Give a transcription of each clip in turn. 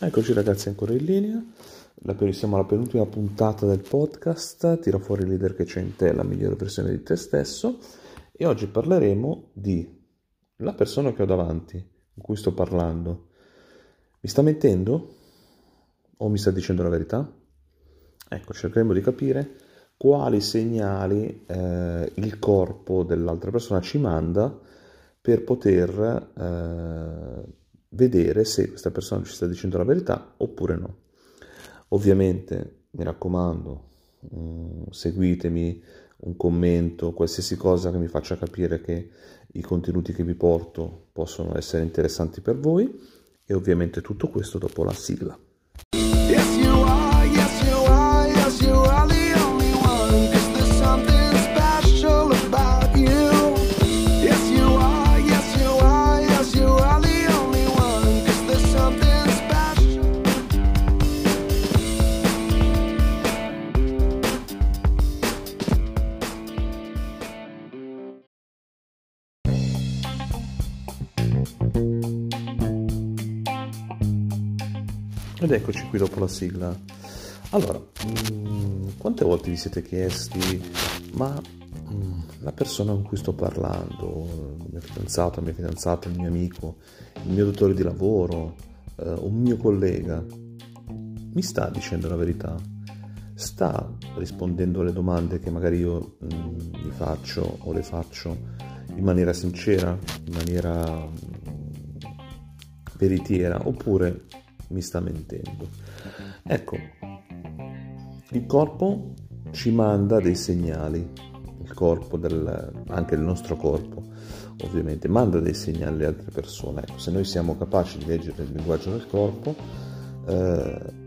Eccoci ragazzi ancora in linea, siamo alla penultima puntata del podcast, tira fuori il leader che c'è in te, la migliore versione di te stesso e oggi parleremo di la persona che ho davanti, con cui sto parlando. Mi sta mentendo? O mi sta dicendo la verità? Ecco, cercheremo di capire quali segnali eh, il corpo dell'altra persona ci manda per poter eh, vedere se questa persona ci sta dicendo la verità oppure no. Ovviamente, mi raccomando, um, seguitemi, un commento, qualsiasi cosa che mi faccia capire che i contenuti che vi porto possono essere interessanti per voi e ovviamente tutto questo dopo la sigla. Ed eccoci qui dopo la sigla. Allora, mh, mm, quante volte vi siete chiesti, ma mh, mm, la persona con cui sto parlando, il mio fidanzato, la mia fidanzata, il mio amico, il mio datore di lavoro, eh, un mio collega, mi sta dicendo la verità? Sta rispondendo alle domande che magari io mh, mm, gli faccio o le faccio in maniera sincera, in maniera veritiera, oppure mi sta mentendo. Ecco, il corpo ci manda dei segnali, il corpo del, anche il nostro corpo ovviamente manda dei segnali alle altre persone. Ecco, se noi siamo capaci di leggere il linguaggio del corpo, eh,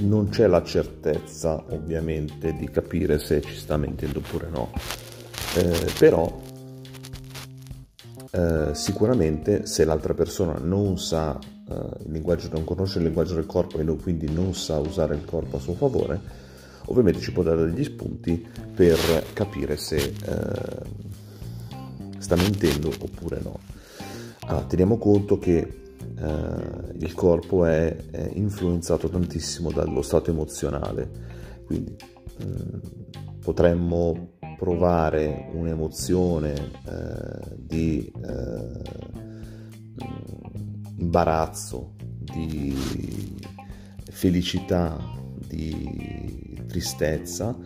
non c'è la certezza ovviamente di capire se ci sta mentendo oppure no, eh, però eh, sicuramente se l'altra persona non sa uh, il linguaggio, non conosce il linguaggio del corpo e quindi non sa usare il corpo a suo favore, ovviamente ci può dare degli spunti per capire se uh, sta mentendo oppure no. Allora, teniamo conto che uh, il corpo è, è, influenzato tantissimo dallo stato emozionale, quindi um, potremmo provare un'emozione eh, di eh, imbarazzo, di felicità, di tristezza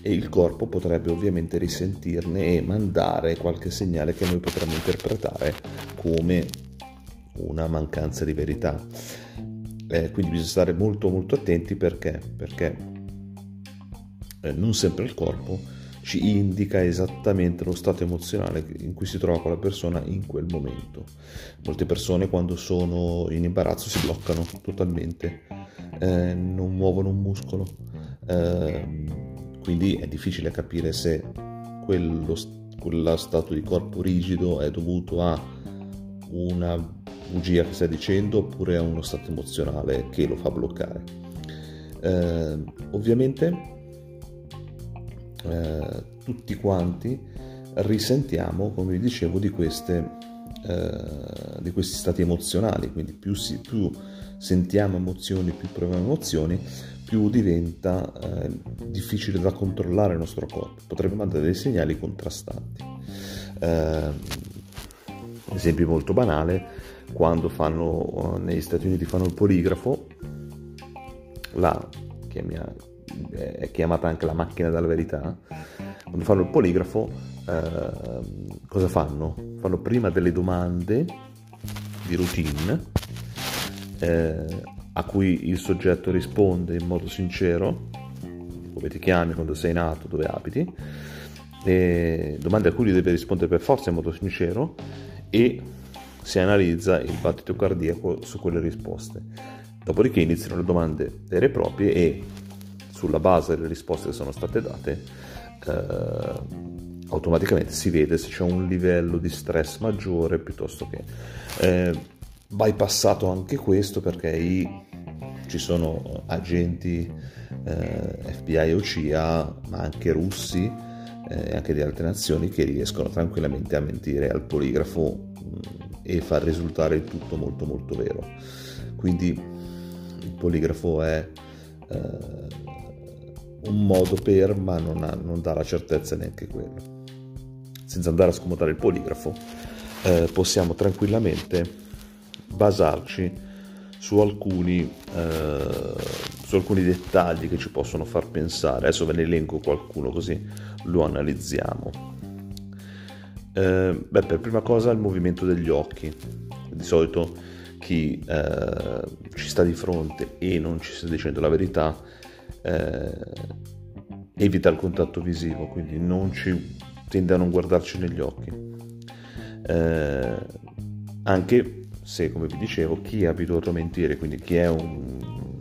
e il corpo potrebbe ovviamente risentirne e mandare qualche segnale che noi potremmo interpretare come una mancanza di verità. Eh, quindi bisogna stare molto molto attenti perché, perché eh, non sempre il corpo ci indica esattamente lo stato emozionale in cui si trova quella persona in quel momento. Molte persone quando sono in imbarazzo si bloccano totalmente, eh, non muovono un muscolo, eh, quindi è difficile capire se quello, quello stato di corpo rigido è dovuto a una bugia che stai dicendo oppure a uno stato emozionale che lo fa bloccare. Eh, ovviamente eh, tutti quanti risentiamo, come vi dicevo, di, queste, eh, di questi stati emozionali, quindi più, si, più, sentiamo emozioni, più proviamo emozioni, più diventa eh, difficile da controllare il nostro corpo, potrebbe mandare dei segnali contrastanti. Eh, esempio molto banale, quando fanno, negli Stati Uniti fanno il poligrafo, la, che mi ha è chiamata anche la macchina della verità, quando fanno il poligrafo, eh, cosa fanno? Fanno prima delle domande di routine eh, a cui il soggetto risponde in modo sincero, come ti chiami, quando sei nato, dove abiti, domande a cui deve rispondere per forza in modo sincero e si analizza il battito cardiaco su quelle risposte. Dopodiché iniziano le domande vere e proprie e sulla base delle risposte che sono state date, eh, automaticamente si vede se c'è un livello di stress maggiore piuttosto che... Eh, bypassato anche questo perché i, ci sono agenti eh, FBI o CIA, ma anche russi e eh, anche di altre nazioni che riescono tranquillamente a mentire al poligrafo mh, mm, e far risultare il tutto molto molto vero. Quindi il poligrafo è eh, un modo per, ma non, ha, non dà la certezza neanche quello. Senza andare a scomodare il poligrafo, eh, possiamo tranquillamente basarci su alcuni, eh, su alcuni dettagli che ci possono far pensare. Adesso ve ne elenco qualcuno così lo analizziamo. Eh, beh, per prima cosa il movimento degli occhi. Di solito chi eh, ci sta di fronte e non ci sta dicendo la verità eh, evita il contatto visivo, quindi ci, tende a non guardarci negli occhi. Eh, anche se, come vi dicevo, chi è abituato a mentire, quindi chi è un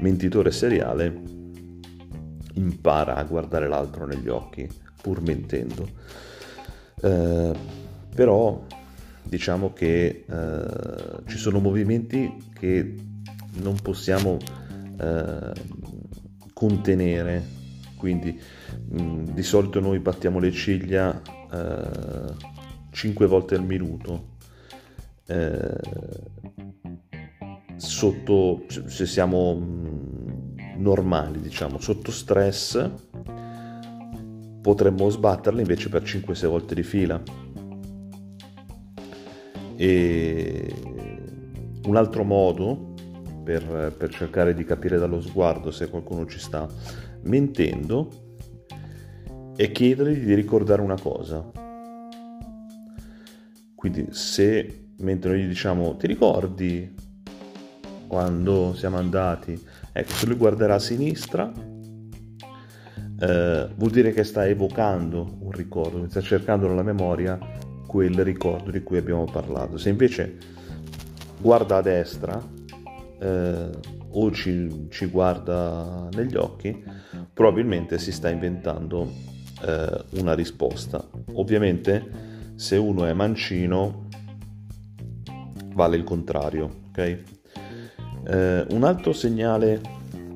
mentitore seriale, impara a guardare l'altro negli occhi, pur mentendo. Eh, però diciamo che eh, ci sono movimenti che non possiamo eh, contenere, quindi mh, mm, di solito noi battiamo le ciglia 5 eh, volte al minuto eh, sotto, se siamo mm, normali, diciamo, sotto stress, potremmo sbatterla invece per 5-6 volte di fila. E un altro modo per, per, cercare di capire dallo sguardo se qualcuno ci sta mentendo è chiedergli di ricordare una cosa. Quindi se mentre noi gli diciamo ti ricordi quando siamo andati ecco se lui guarderà a sinistra eh, vuol dire che sta evocando un ricordo sta cercando nella memoria quel ricordo di cui abbiamo parlato se invece guarda a destra eh, o ci, ci, guarda negli occhi probabilmente si sta inventando eh, una risposta ovviamente se uno è mancino vale il contrario. Okay? Eh, un altro segnale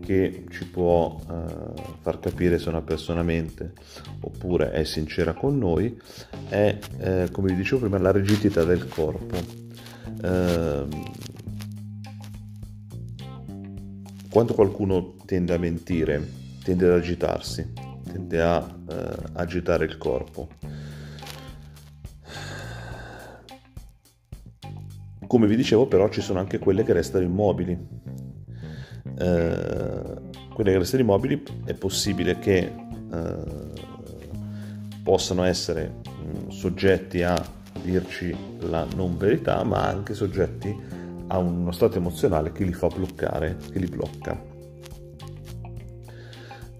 che ci può eh, far capire se una persona mente oppure è sincera con noi è, eh, come vi dicevo prima, la rigidità del corpo. Quando qualcuno tende a mentire, tende ad agitarsi, tende a eh, agitare il corpo. Come vi dicevo però ci sono anche quelle che restano immobili. Eh, quelle che restano immobili è possibile che eh, possano essere mh, mm, soggetti a dirci la non verità, ma anche soggetti a uno stato emozionale che li fa bloccare, che li blocca.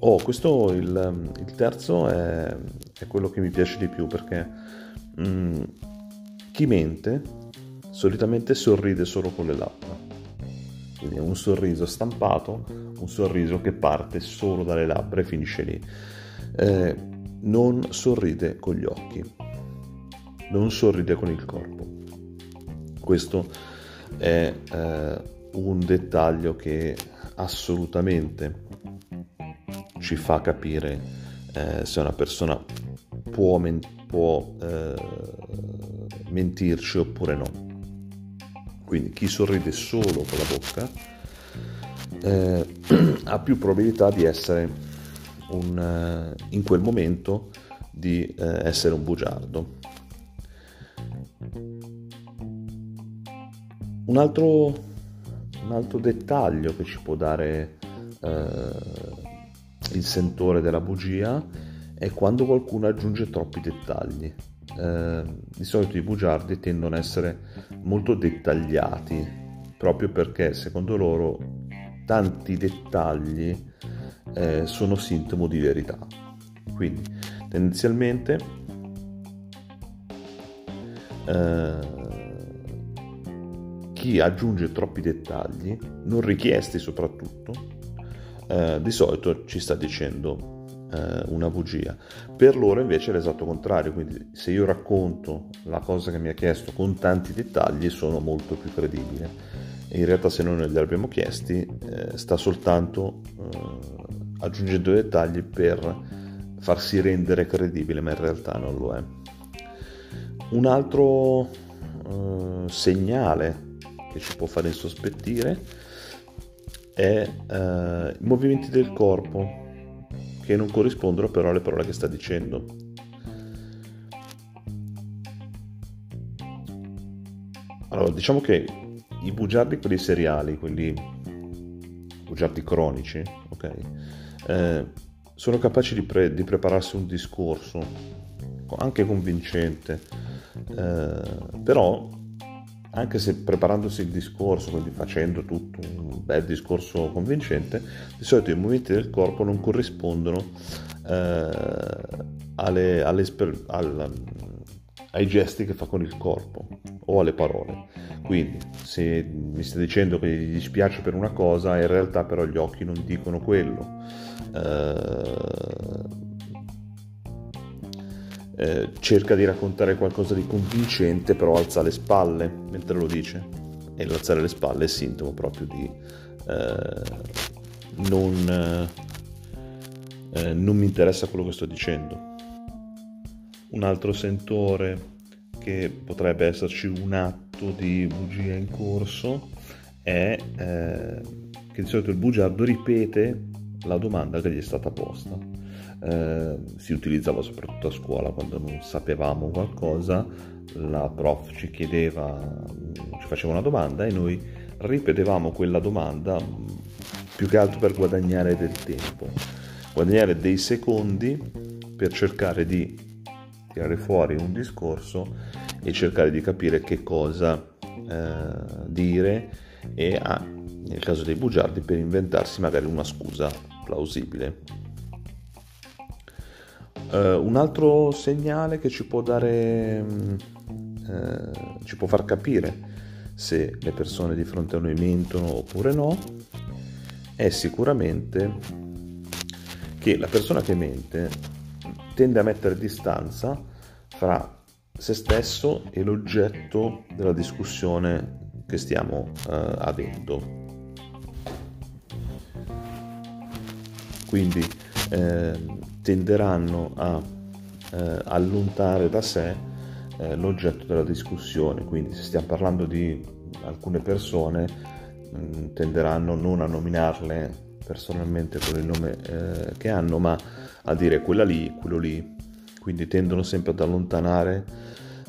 Oh, questo il, il terzo è, è, quello che mi piace di più perché mm, chi mente solitamente sorride solo con le labbra. Quindi è un sorriso stampato, un sorriso che parte solo dalle labbra e finisce lì. Eh, non sorride con gli occhi, non sorride con il corpo. Questo è eh, un dettaglio che assolutamente ci fa capire eh, se una persona può, men- può eh, mentirci oppure no. Quindi chi sorride solo con la bocca eh, ha più probabilità di essere un, eh, in quel momento di eh, essere un bugiardo. Un altro, un altro, dettaglio che ci può dare eh, il sentore della bugia è quando qualcuno aggiunge troppi dettagli eh, di solito i bugiardi tendono ad essere molto dettagliati, proprio perché secondo loro tanti dettagli eh, sono sintomo di verità. Quindi tendenzialmente eh, chi aggiunge troppi dettagli, non richiesti soprattutto, eh, di solito ci sta dicendo eh, una bugia. Per loro invece è l'esatto contrario, quindi se io racconto la cosa che mi ha chiesto con tanti dettagli sono molto più credibile. In realtà se noi non glieli abbiamo chiesti eh, sta soltanto eh, aggiungendo dettagli per farsi rendere credibile, ma in realtà non lo è. Un altro, eh, segnale che ci può fare insospettire è eh, i movimenti del corpo che non corrispondono però alle parole che sta dicendo. Allora, diciamo che i bugiardi, quelli seriali, quelli bugiardi cronici, ok, eh, sono capaci di, pre- di, prepararsi un discorso, anche convincente, eh, però anche se preparandosi il discorso, quindi facendo tutto un bel discorso convincente, di solito i movimenti del corpo non corrispondono eh, alle, alle, al, ai gesti che fa con il corpo o alle parole. Quindi se mi sta dicendo che gli dispiace per una cosa, in realtà però gli occhi non dicono quello. Eh, eh, cerca di raccontare qualcosa di convincente, però alza le spalle mentre lo dice. E l'alzare le spalle è sintomo proprio di eh, non, eh, non mi interessa quello che sto dicendo. Un altro sentore che potrebbe esserci un atto di bugia in corso è eh, che di solito il bugiardo ripete la domanda che gli è stata posta eh, si utilizzava soprattutto a scuola quando non sapevamo qualcosa, la prof ci chiedeva, ci faceva una domanda e noi ripetevamo quella domanda più che altro per guadagnare del tempo, guadagnare dei secondi per cercare di tirare fuori un discorso e cercare di capire che cosa eh, dire e ah, nel caso dei bugiardi per inventarsi magari una scusa plausibile. Uh, un altro segnale che ci può dare, uh, ci può far capire se le persone di fronte a noi mentono oppure no, è sicuramente che la persona che mente tende a mettere distanza fra se stesso e l'oggetto della discussione che stiamo uh, avendo. Quindi eh, tenderanno a eh, allontanare da sé eh, l'oggetto della discussione. Quindi se stiamo parlando di alcune persone mh, mm, tenderanno non a nominarle personalmente con il nome eh, che hanno, ma a dire quella lì, quello lì. Quindi tendono sempre ad allontanare,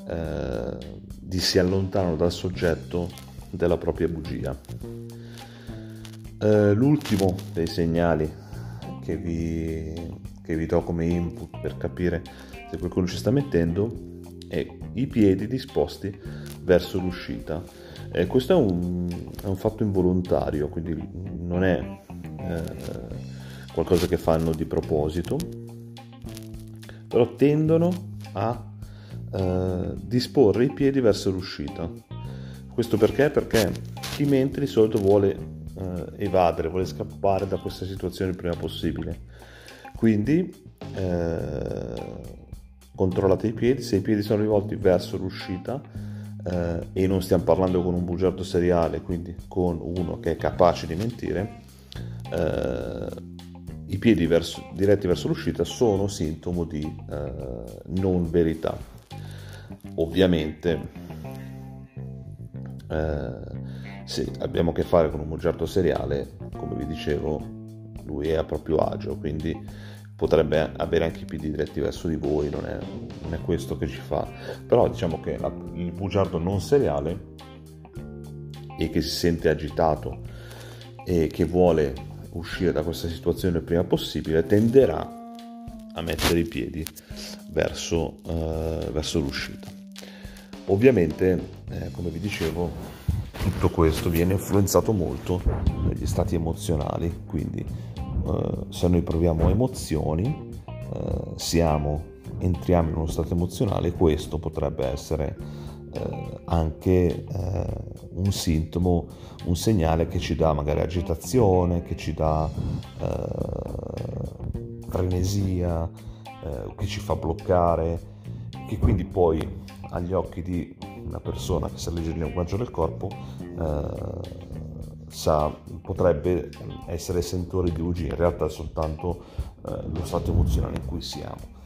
eh, di si allontanano dal soggetto della propria bugia. Uh, l'ultimo dei segnali che vi, che vi do come input per capire se qualcuno ci sta mettendo è i piedi disposti verso l'uscita. Eh, questo è un, è un, fatto involontario, quindi non è eh, qualcosa che fanno di proposito, però tendono a eh, disporre i piedi verso l'uscita. Questo perché? Perché chi mente di solito vuole eh, evadere, vuole scappare da questa situazione il prima possibile quindi eh, controllate i piedi, se i piedi sono rivolti verso l'uscita eh, e non stiamo parlando con un bugiardo seriale, quindi con uno che è capace di mentire, eh, i piedi verso, diretti verso l'uscita sono sintomo di eh, non verità. Ovviamente eh, se abbiamo a che fare con un bugiardo seriale, come vi dicevo, lui è a proprio agio, quindi potrebbe avere anche i piedi diretti verso di voi, non è, non è questo che ci fa. Però diciamo che la, il bugiardo non seriale e che si sente agitato e che vuole uscire da questa situazione il prima possibile tenderà a mettere i piedi verso, uh, verso l'uscita. Ovviamente, eh, come vi dicevo, tutto questo viene influenzato molto dagli stati emozionali, quindi eh, se noi proviamo emozioni, eh, siamo, entriamo in uno stato emozionale, questo potrebbe essere eh, anche eh, un sintomo, un segnale che ci dà magari agitazione, che ci dà eh, frenesia, che ci fa bloccare, che quindi poi agli occhi di una persona che sa leggere il linguaggio del corpo sa, potrebbe essere sentore di bugie, in realtà è soltanto eh, lo stato emozionale in cui siamo.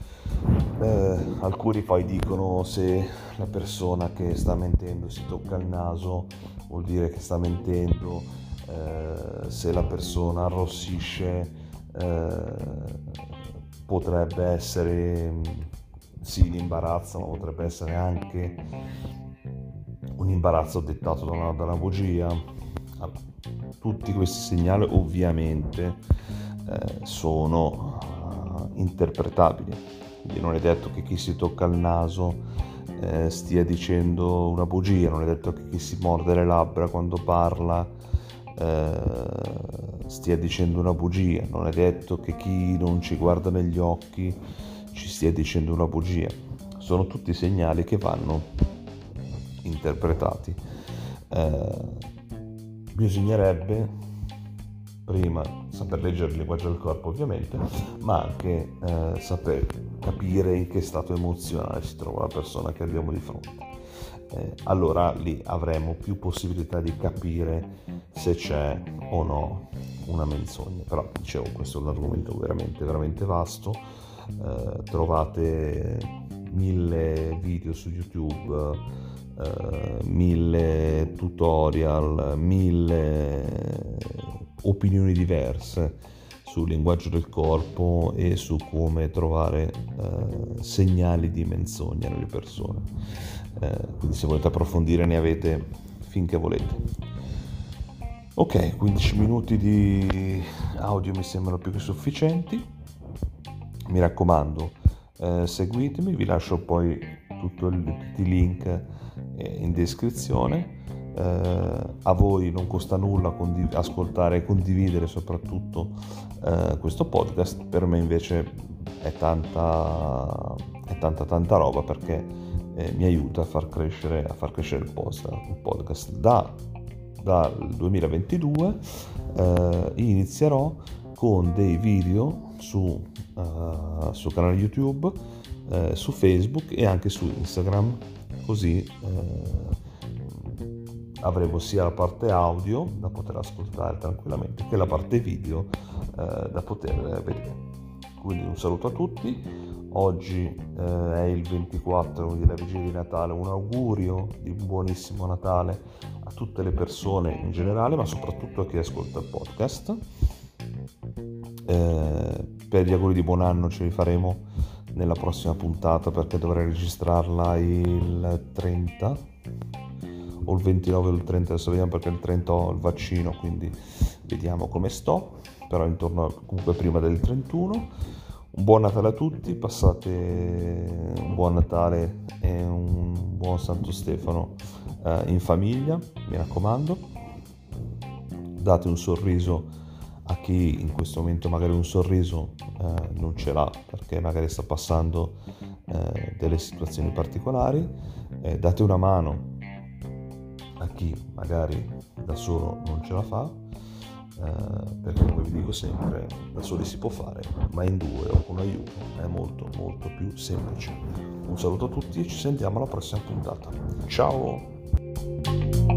Eh, alcuni poi dicono se la persona che sta mentendo si tocca il naso vuol dire che sta mentendo, eh, se la persona arrossisce eh, potrebbe essere sì l'imbarazzo, ma potrebbe essere anche un imbarazzo dettato da una, da una bugia. Allora, tutti questi segnali ovviamente eh, sono uh, interpretabili, quindi non è detto che chi si tocca il naso eh, stia dicendo una bugia, non è detto che chi si morde le labbra quando parla eh, stia dicendo una bugia, non è detto che chi non ci guarda negli occhi ci stia dicendo una bugia. Sono tutti segnali che vanno interpretati. Eh, bisognerebbe prima saper leggere il linguaggio del corpo ovviamente, ma anche eh, saper capire in che stato emozionale si trova la persona che abbiamo di fronte. Eh, allora lì avremo più possibilità di capire se c'è o no una menzogna. Però dicevo, questo è un argomento veramente, veramente vasto. Eh, trovate mille video su YouTube, eh, mille tutorial, mille opinioni diverse sul linguaggio del corpo e su come trovare eh, segnali di menzogna nelle persone. Eh, quindi se volete approfondire ne avete finché volete. Ok, 15 minuti di audio mi sembrano più che sufficienti. Mi raccomando, eh, seguitemi, vi lascio poi tutto il, tutti i link eh, in descrizione eh, a voi non costa nulla condiv- ascoltare e condividere soprattutto eh, questo podcast, per me invece è tanta, è tanta, tanta roba perché eh, mi aiuta a far crescere, a far crescere il, post, il podcast. Da, dal 2022 eh, inizierò con dei video su, uh, sul canale YouTube, uh, su Facebook e anche su Instagram, così uh, avremo sia la parte audio da poter ascoltare tranquillamente che la parte video da poter vedere. Quindi un saluto a tutti, oggi è il 24, quindi la vigilia di Natale, un augurio di un buonissimo Natale a tutte le persone in generale, ma soprattutto a chi ascolta il podcast. Eh, per gli auguri di buon anno ce li faremo nella prossima puntata perché dovrei registrarla il 30 o il 29 o il 30, adesso vediamo perché il 30 ho il vaccino, quindi vediamo come sto, però intorno comunque prima del 31. Un buon Natale a tutti, passate un buon Natale e un buon Santo Stefano eh, in famiglia, mi raccomando. Date un sorriso a chi in questo momento magari un sorriso eh, non ce l'ha perché magari sta passando eh, delle situazioni particolari. Eh, date una mano a chi magari da solo non ce la fa, eh, perché come vi dico sempre, da soli si può fare, ma in due o con aiuto è molto molto più semplice. Un saluto a tutti e ci sentiamo alla prossima puntata. Ciao!